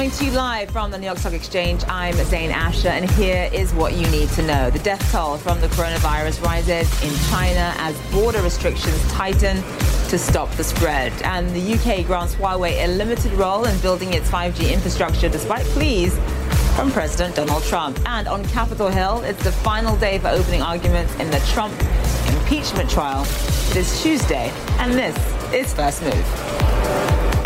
Coming to you live from the New York Stock Exchange, I'm Zain Asher, and here is what you need to know. The death toll from the coronavirus rises in China as border restrictions tighten to stop the spread. And the UK grants Huawei a limited role in building its 5G infrastructure despite pleas from President Donald Trump. And on Capitol Hill, it's the final day for opening arguments in the Trump impeachment trial. It is Tuesday, and this is First Move.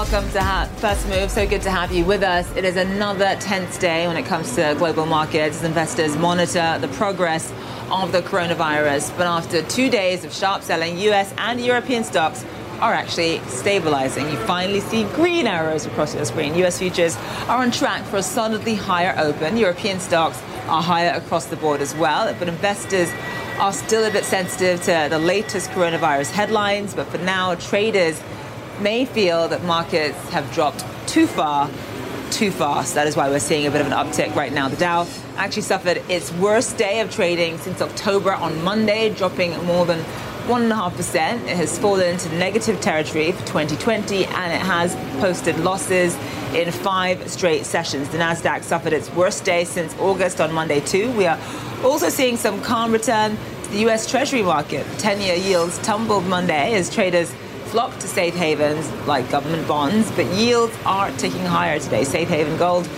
Welcome to ha- First Move. So good to have you with us. It is another tense day when it comes to global markets as investors monitor the progress of the coronavirus. But after two days of sharp selling, US and European stocks are actually stabilizing. You finally see green arrows across your screen. US futures are on track for a solidly higher open. European stocks are higher across the board as well. But investors are still a bit sensitive to the latest coronavirus headlines. But for now, traders may feel that markets have dropped too far too fast. That is why we're seeing a bit of an uptick right now. The Dow actually suffered its worst day of trading since October on Monday, dropping more than 1.5%. It has fallen into negative territory for 2020 and it has posted losses in five straight sessions. The Nasdaq suffered its worst day since August on Monday, too. We are also seeing some calm return to the U.S. Treasury market. 10 year yields tumbled Monday as traders flock to safe havens like government bonds, but yields are ticking higher today. Safe haven gold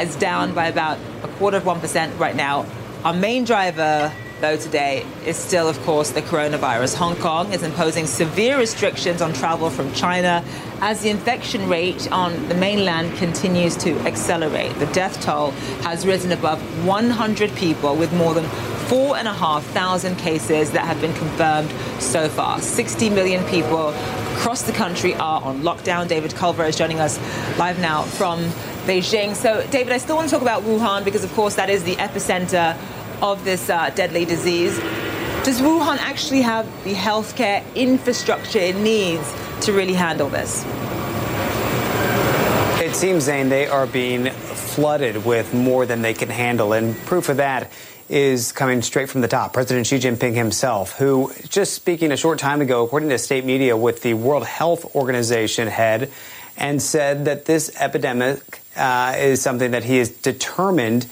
is down by about a quarter of 1% right now. Our main driver, though, today is still, of course, the coronavirus. Hong Kong is imposing severe restrictions on travel from China as the infection rate on the mainland continues to accelerate. The death toll has risen above 100 people, with more than four and a half thousand cases that have been confirmed so far. 60 million people across the country are on lockdown. David Culver is joining us live now from Beijing. So, David, I still want to talk about Wuhan because, of course, that is the epicenter of this uh, deadly disease. Does Wuhan actually have the healthcare infrastructure it needs to really handle this? It seems, Zain, they are being flooded with more than they can handle. And proof of that is coming straight from the top. President Xi Jinping himself, who just speaking a short time ago, according to state media, with the World Health Organization head, and said that this epidemic uh, is something that he is determined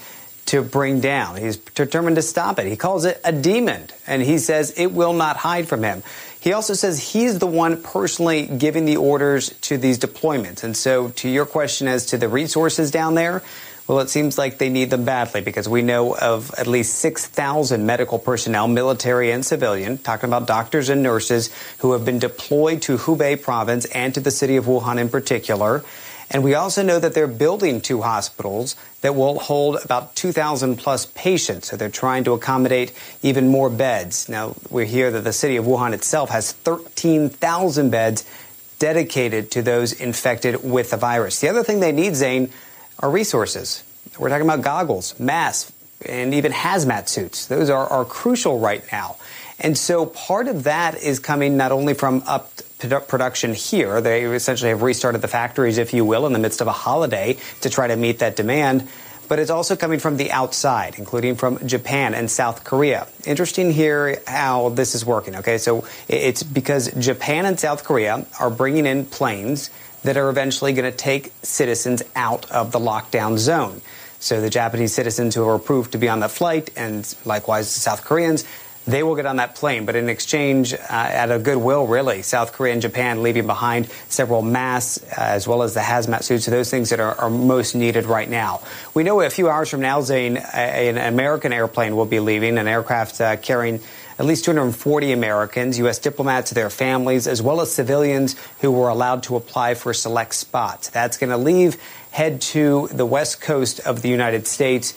to bring down. He's determined to stop it. He calls it a demon, and he says it will not hide from him. He also says he's the one personally giving the orders to these deployments. And so, to your question as to the resources down there, well, it seems like they need them badly because we know of at least 6,000 medical personnel, military and civilian, talking about doctors and nurses who have been deployed to Hubei province and to the city of Wuhan in particular. And we also know that they're building two hospitals that will hold about 2,000 plus patients. So they're trying to accommodate even more beds. Now, we hear that the city of Wuhan itself has 13,000 beds dedicated to those infected with the virus. The other thing they need, Zain, are resources. We're talking about goggles, masks, and even hazmat suits. Those are, are crucial right now. And so part of that is coming not only from up production here, they essentially have restarted the factories, if you will, in the midst of a holiday to try to meet that demand. But it's also coming from the outside, including from Japan and South Korea. Interesting here how this is working. Okay, so it's because Japan and South Korea are bringing in planes that are eventually going to take citizens out of the lockdown zone. So the Japanese citizens who are approved to be on that flight, and likewise the South Koreans, they will get on that plane. But in exchange, uh, at a goodwill, really, South Korea and Japan leaving behind several masks uh, as well as the hazmat suits, those things that are, are, most needed right now. We know a few hours from now, Zain, an American airplane will be leaving, an aircraft uh, carrying at least 240 Americans, U.S. diplomats, their families, as well as civilians who were allowed to apply for select spots. That's going to leave, head to the west coast of the United States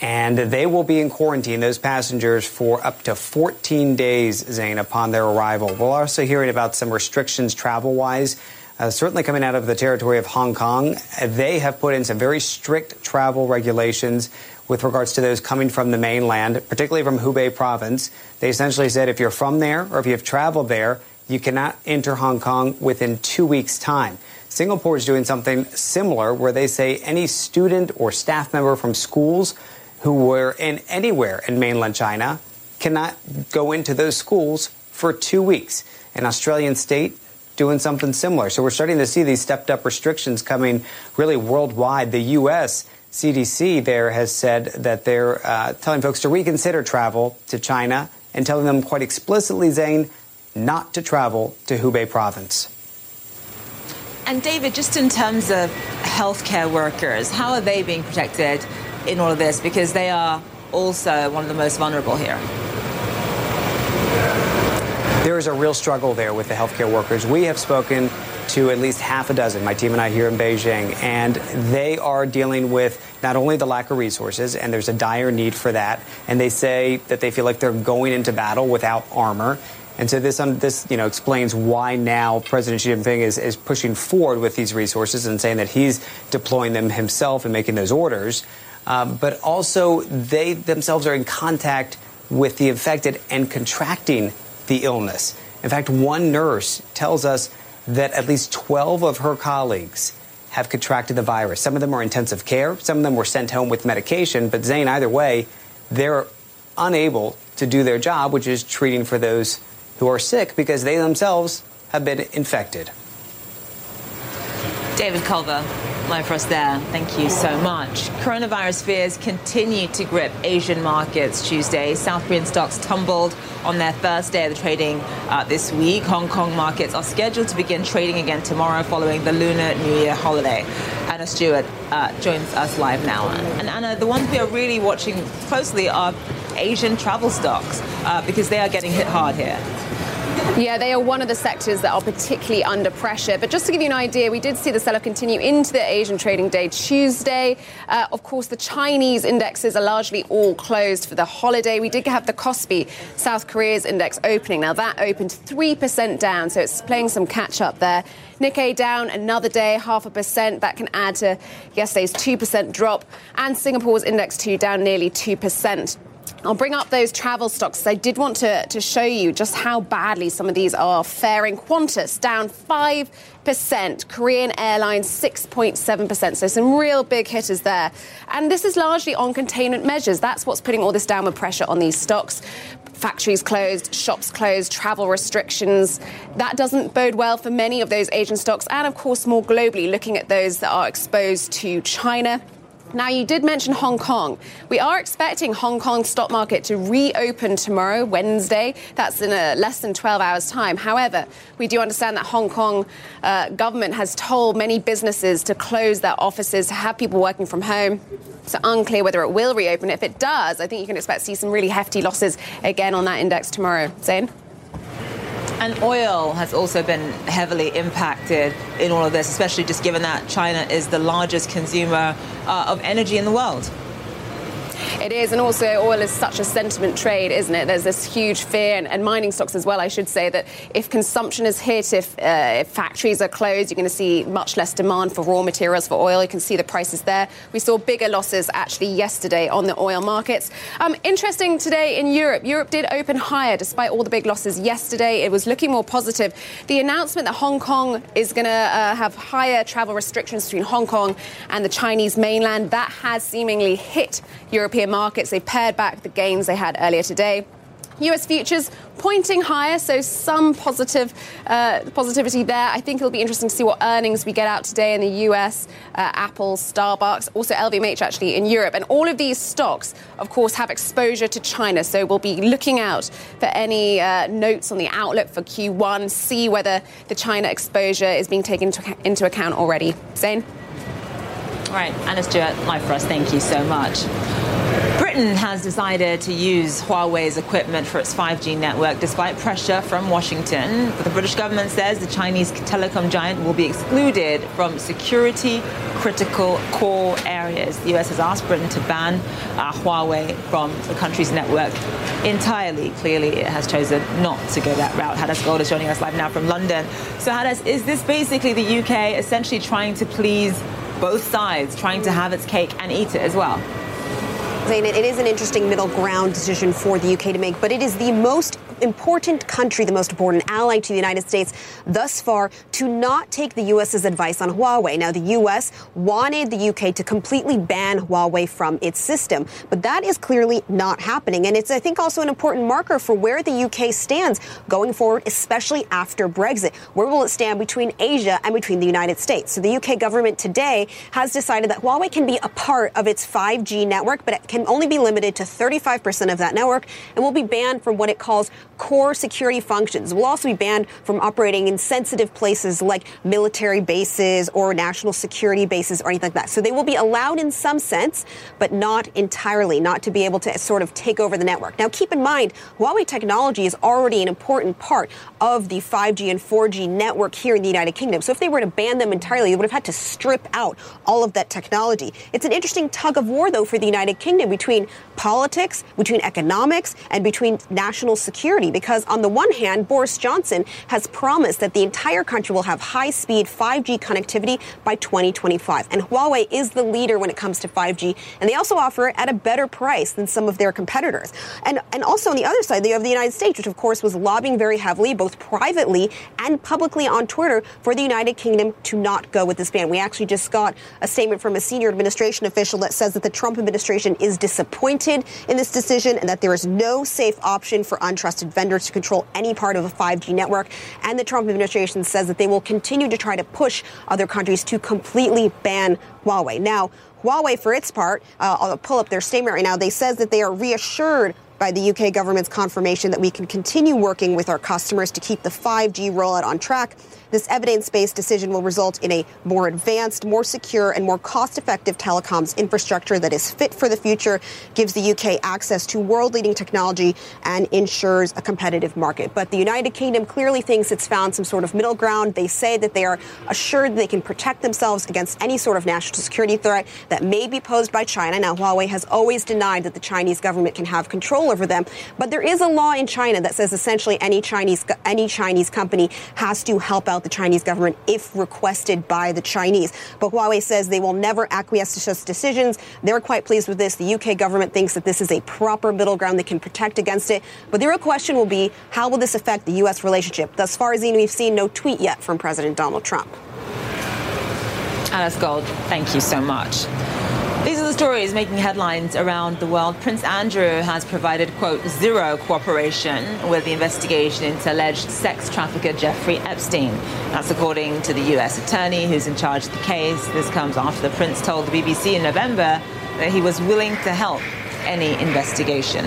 and they will be in quarantine, those passengers, for up to 14 days, Zain, upon their arrival. We're also hearing about some restrictions travel wise. Uh, certainly coming out of the territory of Hong Kong, they have put in some very strict travel regulations with regards to those coming from the mainland, particularly from Hubei province. They essentially said if you're from there or if you have traveled there, you cannot enter Hong Kong within two weeks' time. Singapore is doing something similar where they say any student or staff member from schools who were in anywhere in mainland China cannot go into those schools for two weeks. An Australian state doing something similar. So we're starting to see these stepped up restrictions coming really worldwide. The U.S. CDC there has said that they're uh, telling folks to reconsider travel to China and telling them quite explicitly, Zain, not to travel to Hubei province. And David, just in terms of healthcare workers, how are they being protected in all of this because they are also one of the most vulnerable here. There is a real struggle there with the healthcare workers. We have spoken to at least half a dozen, my team and I here in Beijing, and they are dealing with not only the lack of resources, and there's a dire need for that, and they say that they feel like they're going into battle without armor. And so this, um, this you know, explains why now President Xi Jinping is, is pushing forward with these resources and saying that he's deploying them himself and making those orders. Um, but also they themselves are in contact with the infected and contracting the illness. In fact, one nurse tells us that at least 12 of her colleagues have contracted the virus. Some of them are intensive care, some of them were sent home with medication, but Zain, either way, they're unable to do their job, which is treating for those who are sick because they themselves have been infected. David Culver, live for us there. Thank you so much. Coronavirus fears continue to grip Asian markets Tuesday. South Korean stocks tumbled on their first day of the trading uh, this week. Hong Kong markets are scheduled to begin trading again tomorrow following the Lunar New Year holiday. Anna Stewart uh, joins us live now. And Anna, the ones we are really watching closely are Asian travel stocks uh, because they are getting hit hard here. Yeah, they are one of the sectors that are particularly under pressure. But just to give you an idea, we did see the sell-off continue into the Asian trading day Tuesday. Uh, of course, the Chinese indexes are largely all closed for the holiday. We did have the Kospi, South Korea's index opening. Now that opened 3% down, so it's playing some catch up there. Nikkei down another day, half a percent. That can add to yesterday's 2% drop. And Singapore's index 2 down nearly 2%. I'll bring up those travel stocks. I did want to, to show you just how badly some of these are faring. Qantas down 5%, Korean Airlines 6.7%. So some real big hitters there. And this is largely on containment measures. That's what's putting all this downward pressure on these stocks. Factories closed, shops closed, travel restrictions. That doesn't bode well for many of those Asian stocks. And of course, more globally, looking at those that are exposed to China. Now, you did mention Hong Kong. We are expecting Hong Kong stock market to reopen tomorrow, Wednesday. That's in less than 12 hours' time. However, we do understand that Hong Kong uh, government has told many businesses to close their offices, to have people working from home. So unclear whether it will reopen. If it does, I think you can expect to see some really hefty losses again on that index tomorrow. Zain? And oil has also been heavily impacted in all of this, especially just given that China is the largest consumer uh, of energy in the world. It is, and also oil is such a sentiment trade, isn't it? There's this huge fear, and, and mining stocks as well, I should say, that if consumption is hit, if, uh, if factories are closed, you're going to see much less demand for raw materials for oil. You can see the prices there. We saw bigger losses actually yesterday on the oil markets. Um, interesting today in Europe. Europe did open higher despite all the big losses yesterday. It was looking more positive. The announcement that Hong Kong is going to uh, have higher travel restrictions between Hong Kong and the Chinese mainland, that has seemingly hit European markets. They pared back the gains they had earlier today. US futures pointing higher, so some positive uh, positivity there. I think it'll be interesting to see what earnings we get out today in the US. Uh, Apple, Starbucks, also LVMH actually in Europe, and all of these stocks, of course, have exposure to China. So we'll be looking out for any uh, notes on the outlook for Q1. See whether the China exposure is being taken into, account already. Zain. Right, Anna Stewart, live for us. Thank you so much. Britain has decided to use Huawei's equipment for its 5G network despite pressure from Washington. But the British government says the Chinese telecom giant will be excluded from security critical core areas. The US has asked Britain to ban uh, Huawei from the country's network entirely. Clearly, it has chosen not to go that route. Hadas Gold is joining us live now from London. So, Hadas, is this basically the UK essentially trying to please both sides, trying to have its cake and eat it as well? It is an interesting middle ground decision for the UK to make, but it is the most important country, the most important ally to the United States thus far, to not take the U.S.'s advice on Huawei. Now, the U.S. wanted the U.K. to completely ban Huawei from its system, but that is clearly not happening. And it's, I think, also an important marker for where the U.K. stands going forward, especially after Brexit. Where will it stand between Asia and between the United States? So the U.K. government today has decided that Huawei can be a part of its 5G network, but it can only be limited to 35% of that network and will be banned from what it calls core security functions. Will also be banned from operating in sensitive places like military bases or national security bases or anything like that. So they will be allowed in some sense, but not entirely, not to be able to sort of take over the network. Now, keep in mind, Huawei technology is already an important part of the 5G and 4G network here in the United Kingdom. So if they were to ban them entirely, they would have had to strip out all of that technology. It's an interesting tug of war, though, for the United Kingdom between politics, between economics, and between national security because, on the one hand, Boris Johnson has promised that the entire country will have high speed 5G connectivity by 2025. And Huawei is the leader when it comes to 5G, and they also offer it at a better price than some of their competitors. And, and also on the other side, you have the United States, which of course was lobbying very heavily, both privately and publicly on Twitter, for the United Kingdom to not go with this ban. We actually just got a statement from a senior administration official that says that the Trump administration is disappointed in this decision and that there is no safe option for untrusted vendors to control any part of a 5G network. And the Trump administration says that they will continue to try to push other countries to completely ban Huawei. Now, Huawei, for its part, uh, I'll pull up their statement right now. They says that they are reassured by the UK government's confirmation that we can continue working with our customers to keep the 5G rollout on track this evidence based decision will result in a more advanced, more secure, and more cost effective telecoms infrastructure that is fit for the future, gives the UK access to world leading technology, and ensures a competitive market. But the United Kingdom clearly thinks it's found some sort of middle ground. They say that they are assured they can protect themselves against any sort of national security threat that may be posed by China. Now, Huawei has always denied that the Chinese government can have control over them, but there is a law in China that says essentially any Chinese any Chinese company has to help out the Chinese government if requested by the Chinese. But Huawei says they will never acquiesce to such decisions. They're quite pleased with this. The UK government thinks that this is a proper middle ground they can protect against it. But the real question will be how will this affect the U.S. relationship? Thus far, as we've seen no tweet yet from President Donald Trump. Hadas Gold, thank you so much. These are the stories making headlines around the world. Prince Andrew has provided, quote, zero cooperation with the investigation into alleged sex trafficker Jeffrey Epstein. That's according to the U.S. attorney who's in charge of the case. This comes after the prince told the BBC in November that he was willing to help any investigation.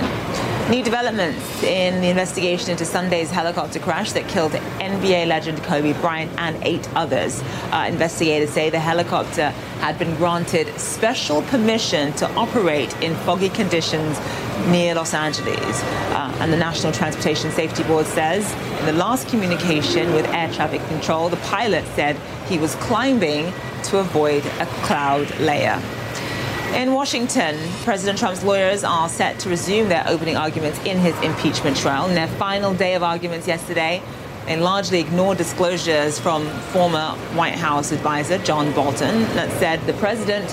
New developments in the investigation into Sunday's helicopter crash that killed NBA legend Kobe Bryant and eight others. Uh, investigators say the helicopter had been granted special permission to operate in foggy conditions near Los Angeles. Uh, and the National Transportation Safety Board says in the last communication with air traffic control, the pilot said he was climbing to avoid a cloud layer. In Washington, President Trump's lawyers are set to resume their opening arguments in his impeachment trial. In their final day of arguments yesterday, they largely ignored disclosures from former White House advisor John Bolton that said the president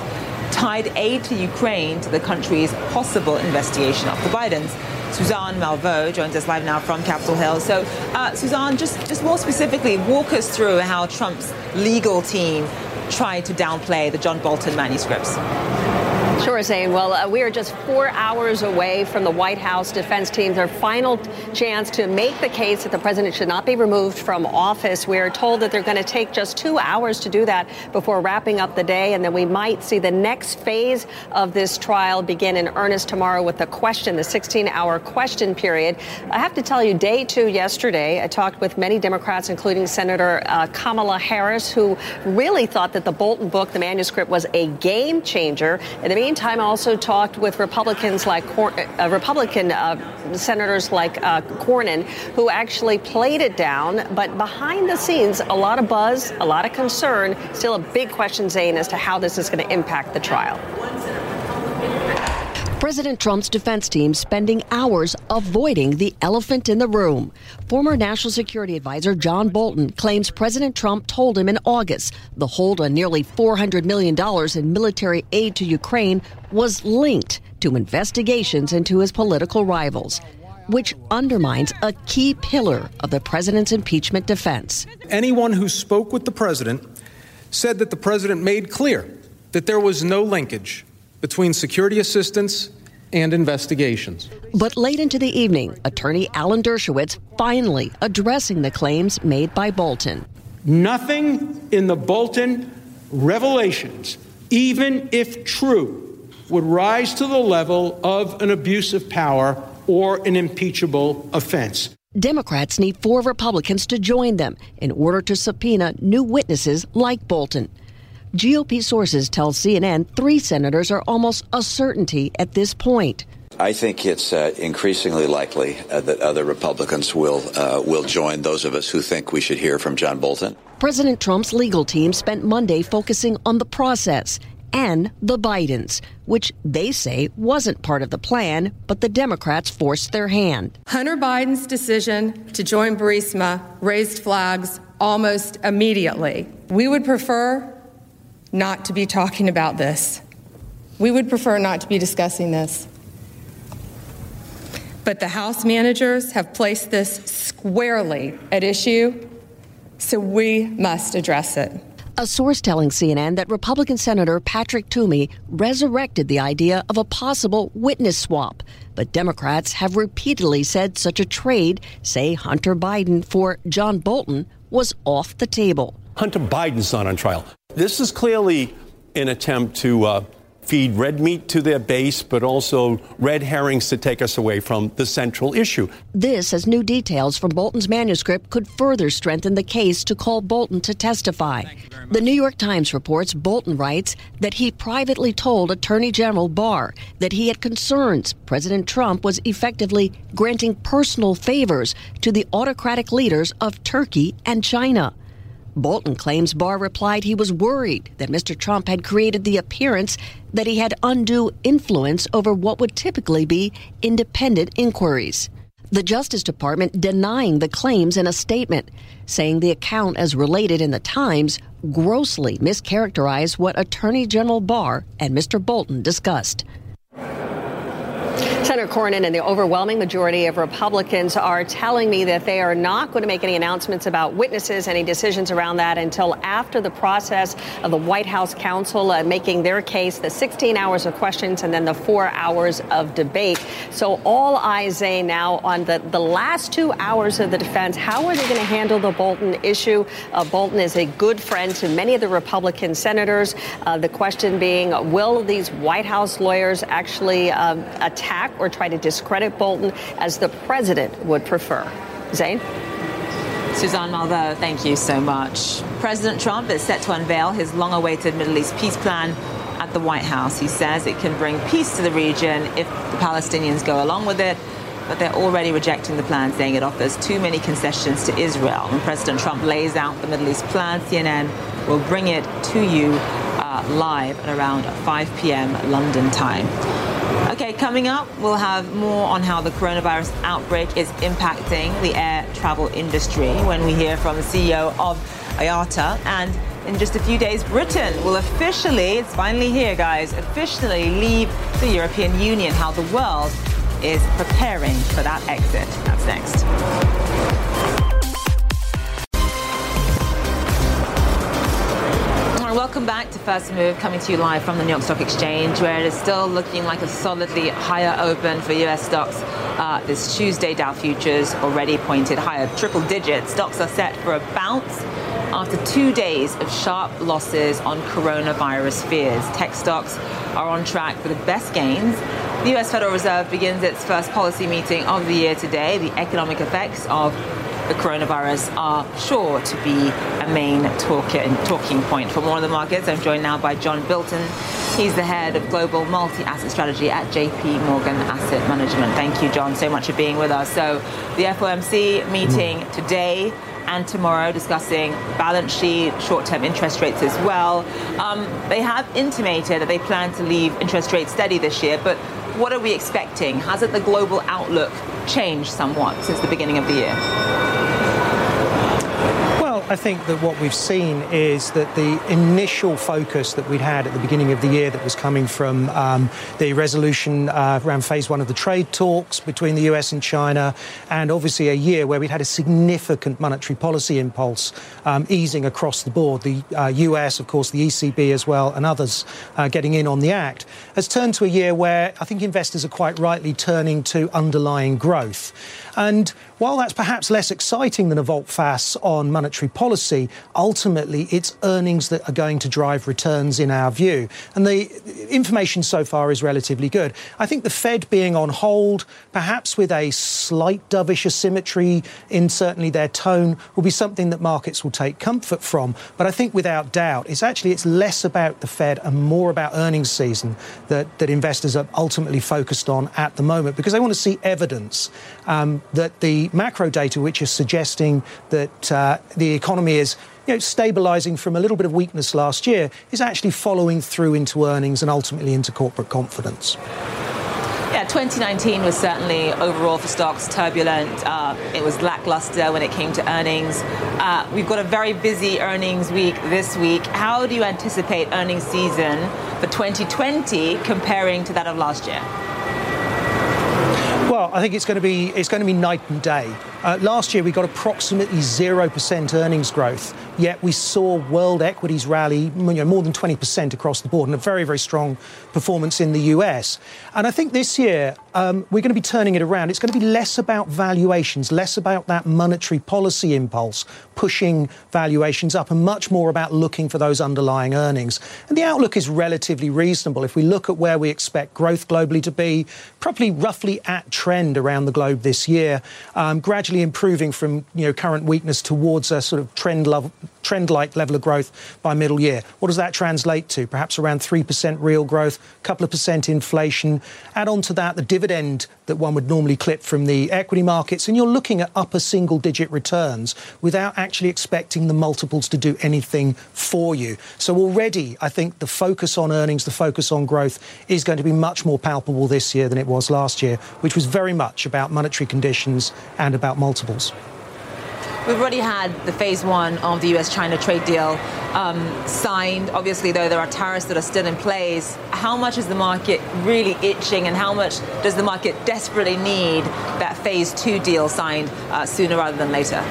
tied aid to Ukraine to the country's possible investigation of the Bidens. Suzanne Malveaux joins us live now from Capitol Hill. So, uh, Suzanne, just, just more specifically, walk us through how Trump's legal team tried to downplay the John Bolton manuscripts. Sure, Zain. Well, uh, we are just four hours away from the White House defense team, their final chance to make the case that the president should not be removed from office. We are told that they're going to take just two hours to do that before wrapping up the day, and then we might see the next phase of this trial begin in earnest tomorrow with the question, the 16 hour question period. I have to tell you, day two yesterday, I talked with many Democrats, including Senator uh, Kamala Harris, who really thought that the Bolton book, the manuscript, was a game changer. In the meantime, meantime, also talked with Republicans like uh, Republican uh, senators like uh, Cornyn, who actually played it down. But behind the scenes, a lot of buzz, a lot of concern, still a big question, Zain, as to how this is going to impact the trial. President Trump's defense team spending hours avoiding the elephant in the room. Former National Security Advisor John Bolton claims President Trump told him in August the hold on nearly $400 million in military aid to Ukraine was linked to investigations into his political rivals which undermines a key pillar of the president's impeachment defense. Anyone who spoke with the president said that the president made clear that there was no linkage between security assistance and investigations. But late into the evening, attorney Alan Dershowitz finally addressing the claims made by Bolton. Nothing in the Bolton revelations, even if true, would rise to the level of an abuse of power or an impeachable offense. Democrats need four Republicans to join them in order to subpoena new witnesses like Bolton. GOP sources tell CNN three senators are almost a certainty at this point. I think it's uh, increasingly likely uh, that other Republicans will uh, will join those of us who think we should hear from John Bolton. President Trump's legal team spent Monday focusing on the process and the Bidens, which they say wasn't part of the plan, but the Democrats forced their hand. Hunter Biden's decision to join Burisma raised flags almost immediately. We would prefer not to be talking about this. We would prefer not to be discussing this. But the House managers have placed this squarely at issue, so we must address it. A source telling CNN that Republican Senator Patrick Toomey resurrected the idea of a possible witness swap. But Democrats have repeatedly said such a trade, say Hunter Biden for John Bolton, was off the table. Hunter Biden's not on trial. This is clearly an attempt to uh, feed red meat to their base, but also red herrings to take us away from the central issue. This, as new details from Bolton's manuscript could further strengthen the case to call Bolton to testify. The New York Times reports Bolton writes that he privately told Attorney General Barr that he had concerns President Trump was effectively granting personal favors to the autocratic leaders of Turkey and China. Bolton claims Barr replied he was worried that Mr. Trump had created the appearance that he had undue influence over what would typically be independent inquiries. The Justice Department denying the claims in a statement, saying the account as related in the Times grossly mischaracterized what Attorney General Barr and Mr. Bolton discussed. Senator Cornyn and the overwhelming majority of Republicans are telling me that they are not going to make any announcements about witnesses, any decisions around that until after the process of the White House counsel uh, making their case, the 16 hours of questions and then the four hours of debate. So all eyes are now on the, the last two hours of the defense. How are they going to handle the Bolton issue? Uh, Bolton is a good friend to many of the Republican senators. Uh, the question being, will these White House lawyers actually uh, attack or try to discredit Bolton as the president would prefer. Zain? Suzanne Malveaux, thank you so much. President Trump is set to unveil his long awaited Middle East peace plan at the White House. He says it can bring peace to the region if the Palestinians go along with it, but they're already rejecting the plan, saying it offers too many concessions to Israel. When President Trump lays out the Middle East plan, CNN will bring it to you uh, live at around 5 p.m. London time. Okay, coming up, we'll have more on how the coronavirus outbreak is impacting the air travel industry when we hear from the CEO of IATA. And in just a few days, Britain will officially, it's finally here, guys, officially leave the European Union. How the world is preparing for that exit. That's next. Welcome back to First Move, coming to you live from the New York Stock Exchange, where it is still looking like a solidly higher open for U.S. stocks. Uh, this Tuesday, Dow futures already pointed higher, triple digits. Stocks are set for a bounce after two days of sharp losses on coronavirus fears. Tech stocks are on track for the best gains. The U.S. Federal Reserve begins its first policy meeting of the year today. The economic effects of the coronavirus are sure to be a main talking point. For more on the markets, I'm joined now by John Bilton, He's the head of global multi-asset strategy at JP Morgan Asset Management. Thank you, John, so much for being with us. So the FOMC meeting today and tomorrow discussing balance sheet, short-term interest rates as well. Um, they have intimated that they plan to leave interest rates steady this year, but what are we expecting? Hasn't the global outlook changed somewhat since the beginning of the year? I think that what we've seen is that the initial focus that we'd had at the beginning of the year that was coming from um, the resolution uh, around phase one of the trade talks between the US and China, and obviously a year where we'd had a significant monetary policy impulse um, easing across the board. The uh, US, of course, the ECB as well, and others uh, getting in on the act, has turned to a year where I think investors are quite rightly turning to underlying growth. And while that's perhaps less exciting than a volte-face on monetary policy, ultimately it's earnings that are going to drive returns in our view. And the information so far is relatively good. I think the Fed being on hold, perhaps with a slight dovish asymmetry in certainly their tone, will be something that markets will take comfort from. But I think without doubt, it's actually it's less about the Fed and more about earnings season that, that investors are ultimately focused on at the moment because they want to see evidence um, that the macro data which is suggesting that uh, the economy is you know, stabilizing from a little bit of weakness last year is actually following through into earnings and ultimately into corporate confidence. Yeah, 2019 was certainly overall for stocks turbulent. Uh, it was lackluster when it came to earnings. Uh, we've got a very busy earnings week this week. How do you anticipate earnings season for 2020 comparing to that of last year? Well, I think it's going to be it's going to be night and day. Uh, last year we got approximately zero percent earnings growth Yet we saw world equities rally you know, more than 20% across the board and a very, very strong performance in the US. And I think this year um, we're going to be turning it around. It's going to be less about valuations, less about that monetary policy impulse pushing valuations up, and much more about looking for those underlying earnings. And the outlook is relatively reasonable. If we look at where we expect growth globally to be, probably roughly at trend around the globe this year, um, gradually improving from you know current weakness towards a sort of trend level trend like level of growth by middle year. What does that translate to? Perhaps around 3% real growth, a couple of percent inflation. Add on to that the dividend that one would normally clip from the equity markets, and you're looking at upper single digit returns without actually expecting the multiples to do anything for you. So already, I think the focus on earnings, the focus on growth is going to be much more palpable this year than it was last year, which was very much about monetary conditions and about multiples. We've already had the phase one of the US China trade deal um, signed. Obviously, though, there are tariffs that are still in place. How much is the market really itching, and how much does the market desperately need that phase two deal signed uh, sooner rather than later?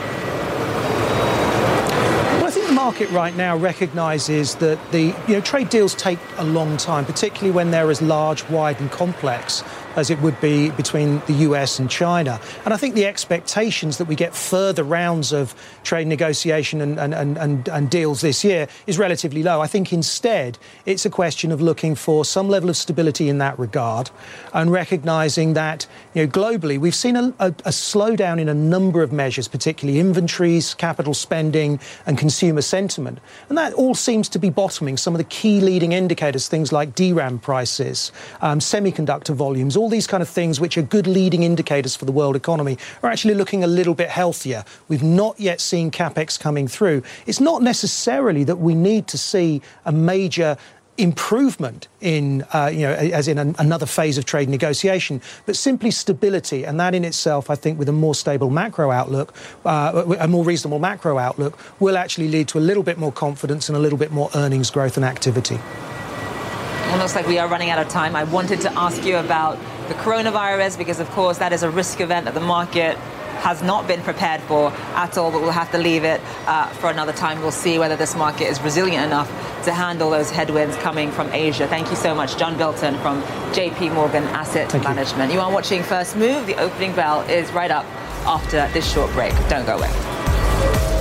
I think the market right now recognises that the you know, trade deals take a long time, particularly when they're as large, wide, and complex as it would be between the US and China. And I think the expectations that we get further rounds of trade negotiation and, and, and, and, deals this year is relatively low. I think instead it's a question of looking for some level of stability in that regard and recognizing that you know, globally we've seen a, a, a slowdown in a number of measures, particularly inventories, capital spending, and consumer sentiment. And that all seems to be bottoming. Some of the key leading indicators, things like DRAM prices, um, semiconductor volumes, all all these kind of things, which are good leading indicators for the world economy, are actually looking a little bit healthier. We've not yet seen capex coming through. It's not necessarily that we need to see a major improvement in, uh, you know, as in an, another phase of trade negotiation, but simply stability. And that in itself, I think, with a more stable macro outlook, uh, a more reasonable macro outlook, will actually lead to a little bit more confidence and a little bit more earnings growth and activity. Looks like we are running out of time. I wanted to ask you about the coronavirus because, of course, that is a risk event that the market has not been prepared for at all, but we'll have to leave it uh, for another time. We'll see whether this market is resilient enough to handle those headwinds coming from Asia. Thank you so much, John Bilton from JP Morgan Asset Thank Management. You. you are watching First Move. The opening bell is right up after this short break. Don't go away.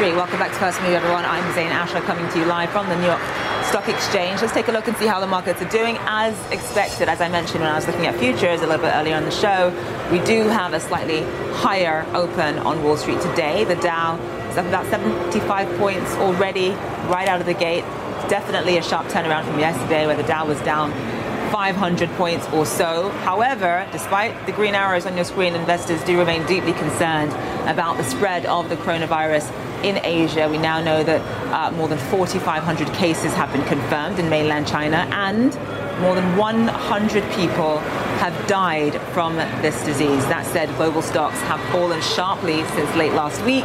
Welcome back to First Move, everyone. I'm Zain Asher coming to you live from the New York Stock Exchange. Let's take a look and see how the markets are doing. As expected, as I mentioned when I was looking at futures a little bit earlier on the show, we do have a slightly higher open on Wall Street today. The Dow is up about 75 points already, right out of the gate. Definitely a sharp turnaround from yesterday, where the Dow was down 500 points or so. However, despite the green arrows on your screen, investors do remain deeply concerned about the spread of the coronavirus in Asia. We now know that uh, more than 4,500 cases have been confirmed in mainland China and more than 100 people have died from this disease. That said, global stocks have fallen sharply since late last week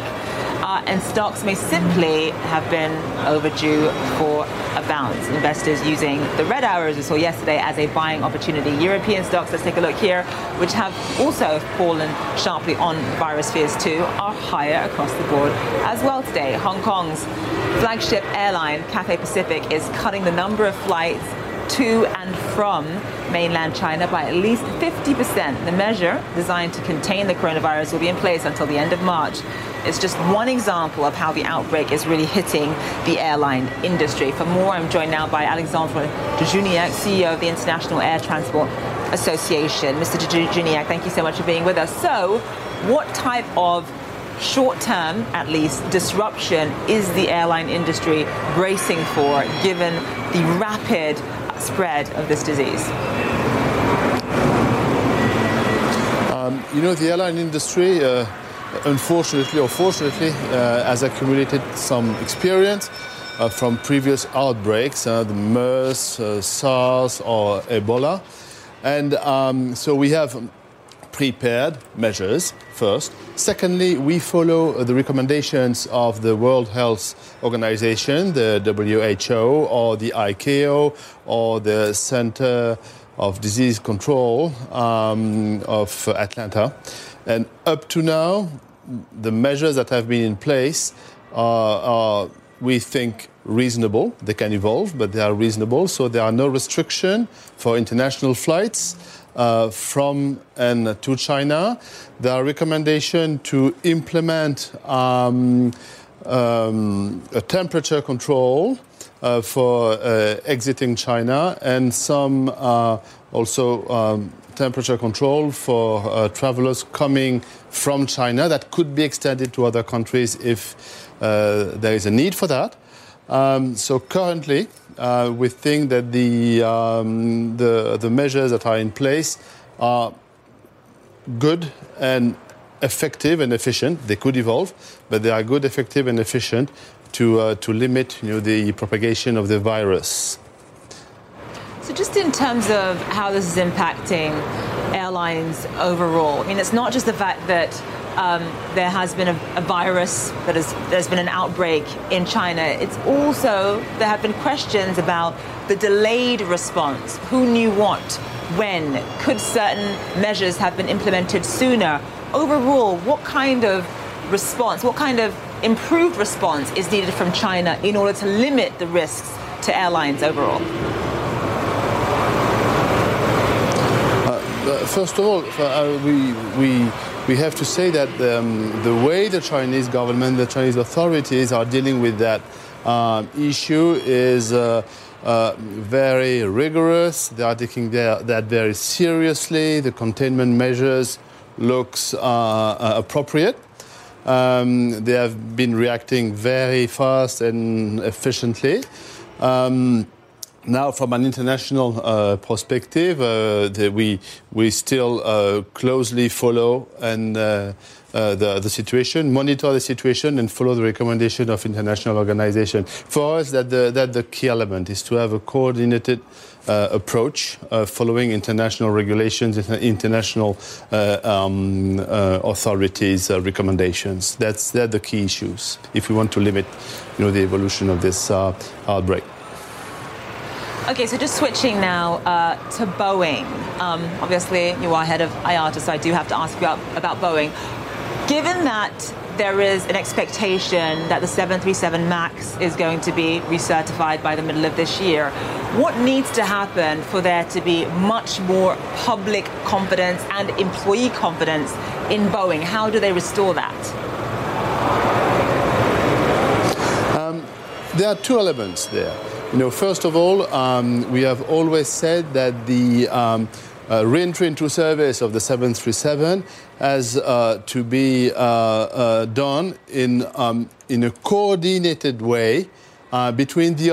uh, and stocks may simply have been overdue for a bounce. Investors using the red arrows we saw yesterday as a buying opportunity. European stocks, let's take a look here, which have also fallen sharply on virus fears too, are higher across the board as well today. Hong Kong's flagship airline, Cathay Pacific, is cutting the number of flights to and from mainland China by at least 50%. The measure, designed to contain the coronavirus, will be in place until the end of March. It's just one example of how the outbreak is really hitting the airline industry. For more, I'm joined now by Alexandre Juniac, CEO of the International Air Transport Association. Mr. Juniac, thank you so much for being with us. So, what type of short term, at least, disruption is the airline industry bracing for given the rapid spread of this disease? Um, you know, the airline industry, uh, unfortunately or fortunately, uh, has accumulated some experience uh, from previous outbreaks, uh, the MERS, uh, SARS, or Ebola. And um, so we have prepared measures first. Secondly, we follow the recommendations of the World Health Organization, the WHO, or the ICAO, or the Center of Disease Control um, of Atlanta. And up to now, the measures that have been in place are, are, we think, reasonable. They can evolve, but they are reasonable. So there are no restriction for international flights uh, from and to China. There are recommendations to implement um, um, a temperature control uh, for uh, exiting China and some uh, also um, temperature control for uh, travelers coming from China that could be extended to other countries if there is a need for that. Um, so currently, uh, we think that the, um, the, the measures that are in place are good and effective and efficient. They could evolve, but they are good, effective, and efficient to, uh, to limit you know, the propagation of the virus. So, just in terms of how this is impacting airlines overall, I mean, it's not just the fact that um, there has been a, a virus that has there's been an outbreak in China. It's also there have been questions about the delayed response. Who knew what? When? Could certain measures have been implemented sooner? Overall, what kind of response, what kind of improved response is needed from China in order to limit the risks to airlines overall? Uh, first of all, uh, we, we, we have to say that um, the way the Chinese government, the Chinese authorities are dealing with that um, issue is uh, uh, very rigorous. They are taking their, that very seriously. The containment measures looks uh, uh, appropriate. Um, they have been reacting very fast and efficiently. Um, now, from an international uh, perspective, uh, the, we we still uh, closely follow and uh, uh, the the situation, monitor the situation, and follow the recommendation of international organizations. For us, that the that the key element is to have a coordinated. Uh, approach following international regulations, international um, authorities' recommendations. That's they're the key issues if we want to limit, you know, the evolution of this outbreak. Okay, so just switching now uh, to Boeing. Um, obviously, you are head of IATA, so I do have to ask you about, Boeing. Given that there is an expectation that the 737 MAX is going to be recertified by the middle of this year. What needs to happen for there to be much more public confidence and employee confidence in Boeing? How do they restore that? Um, there are two elements there. You know, first of all, um, we have always said that the um, uh, re-entry into service of the 737 has uh, to be uh, uh, done in, um, in a coordinated way uh, between the,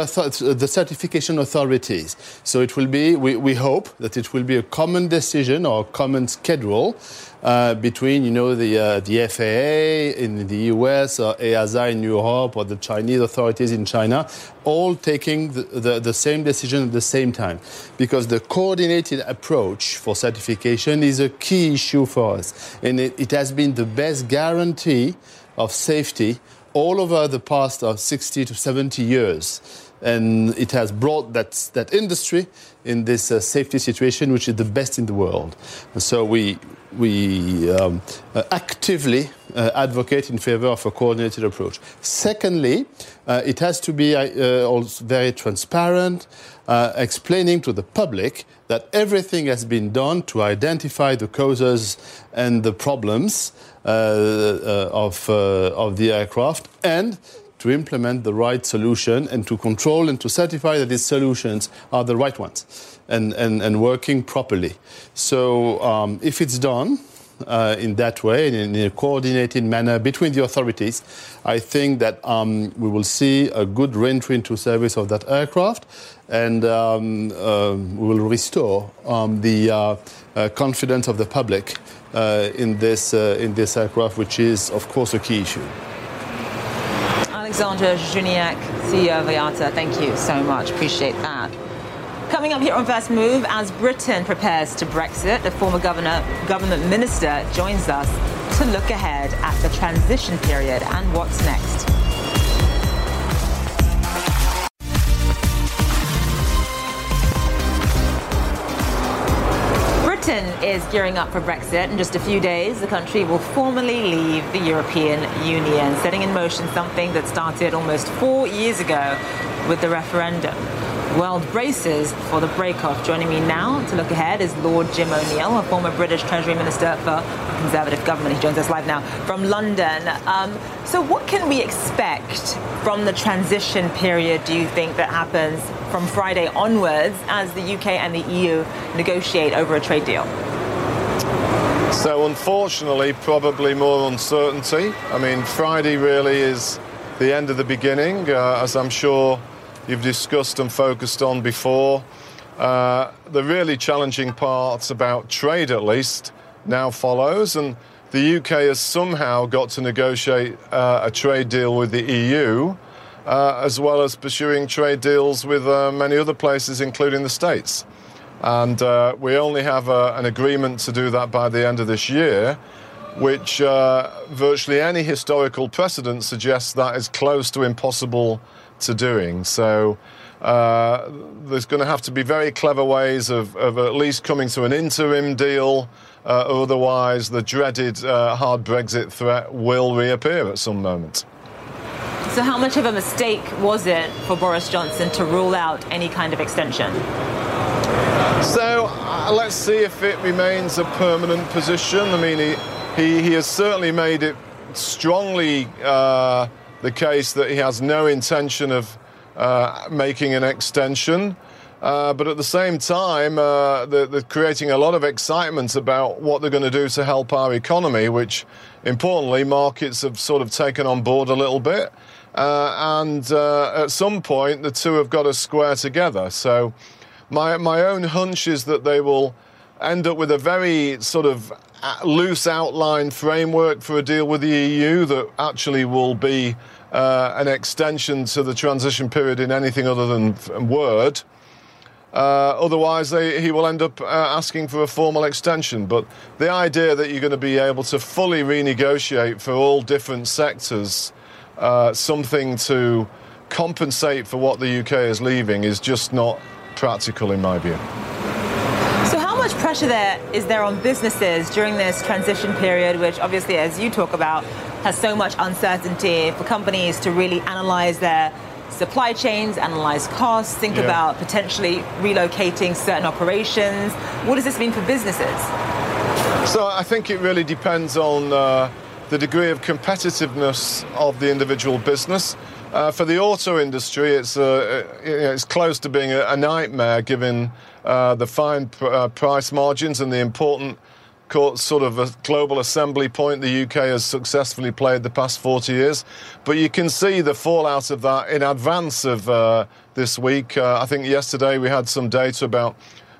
the certification authorities. So it will be, we, we hope that it will be a common decision or common schedule uh, between, you know, the, uh, the FAA in the US or EASA in Europe or the Chinese authorities in China, all taking the, the, the same decision at the same time. Because the coordinated approach for certification is a key issue for us. And it, it has been the best guarantee of safety all over the past uh, 60 to 70 years. And it has brought that, that industry in this uh, safety situation, which is the best in the world. So we, we um, uh, actively uh, advocate in favor of a coordinated approach. Secondly, uh, it has to be uh, also very transparent, uh, explaining to the public that everything has been done to identify the causes and the problems of, of the aircraft and to implement the right solution and to control and to certify that these solutions are the right ones and, and, and working properly. So um, if it's done, uh, in that way, in, in, a coordinated manner between the authorities, I think that um, we will see a good re-entry into service of that aircraft, and um, uh, we will restore um, the uh, uh confidence of the public uh, in this uh, in this aircraft, which is, of course, a key issue. Alexandre Juniac, CEO of IATA, thank you so much. Appreciate that. Coming up here on First Move, as Britain prepares to Brexit, the former governor, government minister joins us to look ahead at the transition period and what's next. Britain is gearing up for Brexit. In just a few days, the country will formally leave the European Union, setting in motion something that started almost four years ago with the referendum world braces for the break-off. Joining me now to look ahead is Lord Jim O'Neill, a former British Treasury Minister for the Conservative government. He joins us live now from London. Um, so what can we expect from the transition period, do you think, that happens from Friday onwards as the UK and the EU negotiate over a trade deal? So unfortunately, probably more uncertainty. I mean, Friday really is the end of the beginning, uh, as I'm sure you've discussed and focused on before. Uh, the really challenging parts about trade, at least, now follows, and the UK has somehow got to negotiate uh, a trade deal with the EU, uh, as well as pursuing trade deals with uh, many other places, including the States. And uh, we only have a, an agreement to do that by the end of this year, which uh, virtually any historical precedent suggests that is close to impossible to doing. So uh, there's going to have to be very clever ways of, of at least coming to an interim deal. Uh, otherwise, the dreaded uh, hard Brexit threat will reappear at some moment. So, how much of a mistake was it for Boris Johnson to rule out any kind of extension? So, uh, let's see if it remains a permanent position. I mean, he, he, he has certainly made it strongly uh, the case that he has no intention of uh, making an extension. Uh, but at the same time, uh, they're, they're, creating a lot of excitement about what they're going to do to help our economy, which, importantly, markets have sort of taken on board a little bit. Uh, and uh, at some point, the two have got to square together. So, my, my own hunch is that they will end up with a very sort of uh, loose outline framework for a deal with the EU that actually will be uh, an extension to the transition period in anything other than word. Uh, otherwise, they, he will end up uh, asking for a formal extension. But the idea that you're going to be able to fully renegotiate for all different sectors uh, something to compensate for what the UK is leaving is just not practical, in my view. So, how much pressure there is there on businesses during this transition period, which obviously, as you talk about, has so much uncertainty for companies to really analyze their supply chains, analyze costs, think yeah. about potentially relocating certain operations. What does this mean for businesses? So I think it really depends on uh, the degree of competitiveness of the individual business. Uh, for the auto industry, it's uh, it's close to being a, nightmare given uh, the fine pr- uh, price margins and the important sort of a global assembly point the UK has successfully played the past 40 years. But you can see the fallout of that in advance of uh, this week. Uh, I think yesterday we had some data about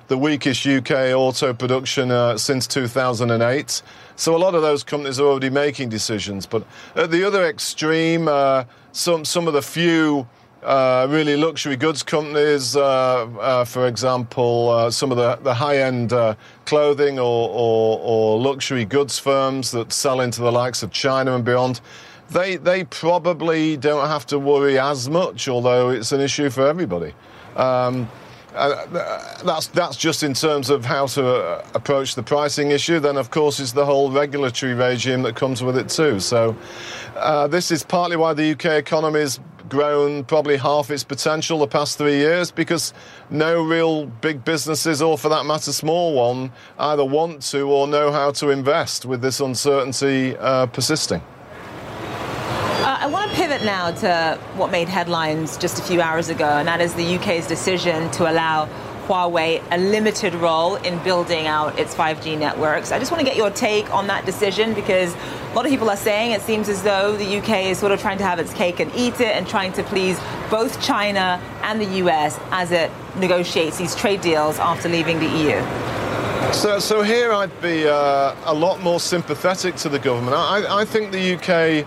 the weakest UK auto production uh, since 2008. So a lot of those companies are already making decisions. But at the other extreme, uh, some some of the few uh, really luxury goods companies, uh, uh, for example, uh, some of the, the high end uh, clothing or, or, or, luxury goods firms that sell into the likes of China and beyond, they, they probably don't have to worry as much, although it's an issue for everybody. Um, that's that's just in terms of how to approach the pricing issue. Then, of course, is the whole regulatory regime that comes with it too. So, this is partly why the UK economy has grown probably half its potential the past three years because no real big businesses, or for that matter, small one, either want to or know how to invest with this uncertainty uh, persisting. Uh, I want to pivot now to what made headlines just a few hours ago, and that is the UK's decision to allow Huawei a limited role in building out its 5G networks. I just want to get your take on that decision because a lot of people are saying it seems as though the UK is sort of trying to have its cake and eat it and trying to please both China and the US as it negotiates these trade deals after leaving the EU. So, so here I'd be uh, a lot more sympathetic to the government. I, I think the UK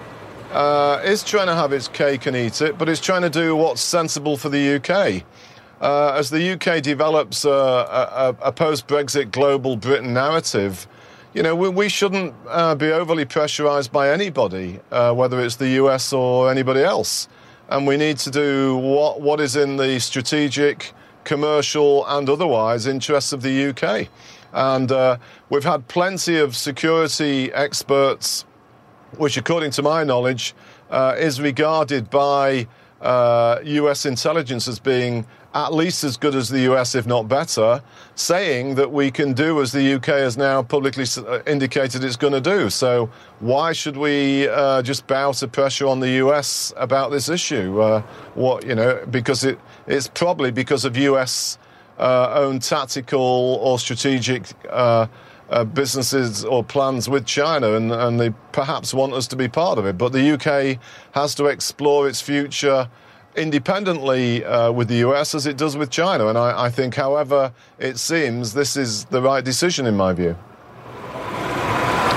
uh, is trying to have its cake and eat it, but it's trying to do what's sensible for the UK. Uh, as the UK develops a, a, a post Brexit global Britain narrative, you know, we, we shouldn't uh, be overly pressurized by anybody, uh, whether it's the US or anybody else. And we need to do what, what is in the strategic, commercial, and otherwise interests of the UK. And uh, we've had plenty of security experts which, according to my knowledge, uh, is regarded by uh, US intelligence as being at least as good as the US, if not better, saying that we can do as the UK has now publicly uh, indicated it's going to do. So why should we uh, just bow to pressure on the US about this issue? Uh, what you know, because it it's probably because of US uh, own tactical or strategic uh, uh, businesses or plans with China, and, and they perhaps want us to be part of it. But the UK has to explore its future independently uh, with the US as it does with China. And I, I, think, however it seems, this is the right decision in my view.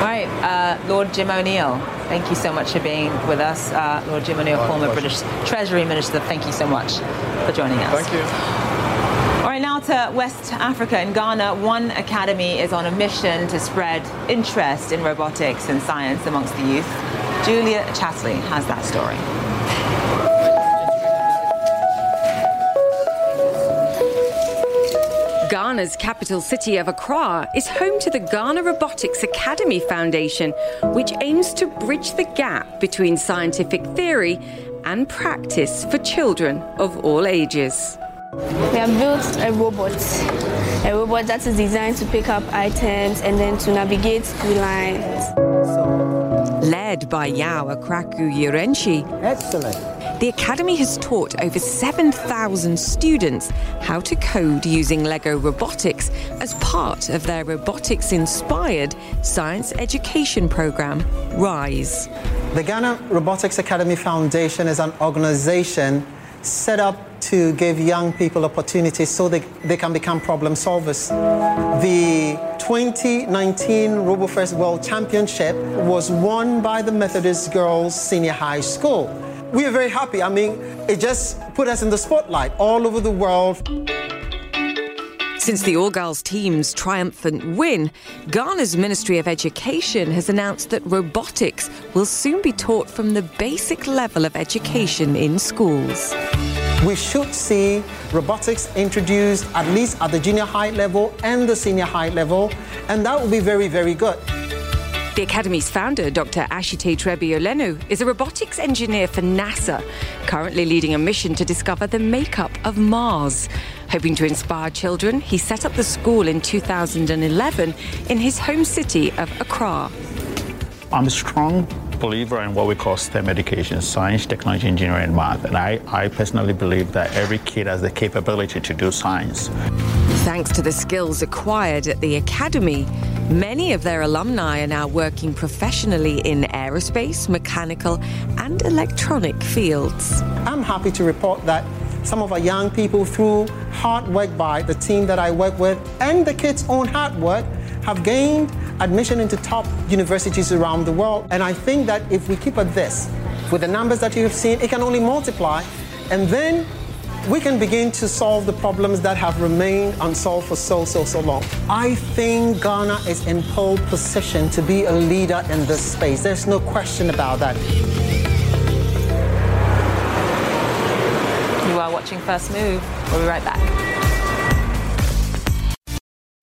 Right, uh, Lord Jim O'Neill, thank you so much for being with us. Uh, Lord Jim O'Neill, former British Treasury Minister, thank you so much for joining us. Thank you. All right, now to West Africa. In Ghana, one academy is on a mission to spread interest in robotics and science amongst the youth. Julia Chatterley has that story. Ghana's capital city of Accra is home to the Ghana Robotics Academy Foundation, which aims to bridge the gap between scientific theory and practice for children of all ages. We have built a robot, a robot that is designed to pick up items and then to navigate through lines. Led by Yao Akraku Yirenchi. Excellent. The Academy has taught over 7,000 students how to code using Lego robotics as part of their robotics inspired science education program, RISE. The Ghana Robotics Academy Foundation is an organization set up to give young people opportunities so they, they can become problem solvers. The 2019 RoboFest World Championship was won by the Methodist Girls Senior High School. We are very happy. I mean, it just put us in the spotlight all over the world. Since the All Girls team's triumphant win, Ghana's Ministry of Education has announced that robotics will soon be taught from the basic level of education in schools. We should see robotics introduced at least at the junior high level and the senior high level, and that would be very, very good. The Academy's founder, Dr. Ashitey Trebi-Ollennu, is a robotics engineer for NASA, currently leading a mission to discover the makeup of Mars. Hoping to inspire children, he set up the school in 2011 in his home city of Accra. I'm a strong believer in what we call STEM education science, technology, engineering, and math. And I, I personally believe that every kid has the capability to do science. Thanks to the skills acquired at the Academy, many of their alumni are now working professionally in aerospace, mechanical, and electronic fields. I'm happy to report that some of our young people, through hard work by the team that I work with and the kids' own hard work, have gained admission into top universities around the world. And I think that if we keep at this, with the numbers that you have seen, it can only multiply. And then we can begin to solve the problems that have remained unsolved for so, so, so long. I think Ghana is in pole position to be a leader in this space. There's no question about that. You are watching First Move. We'll be right back.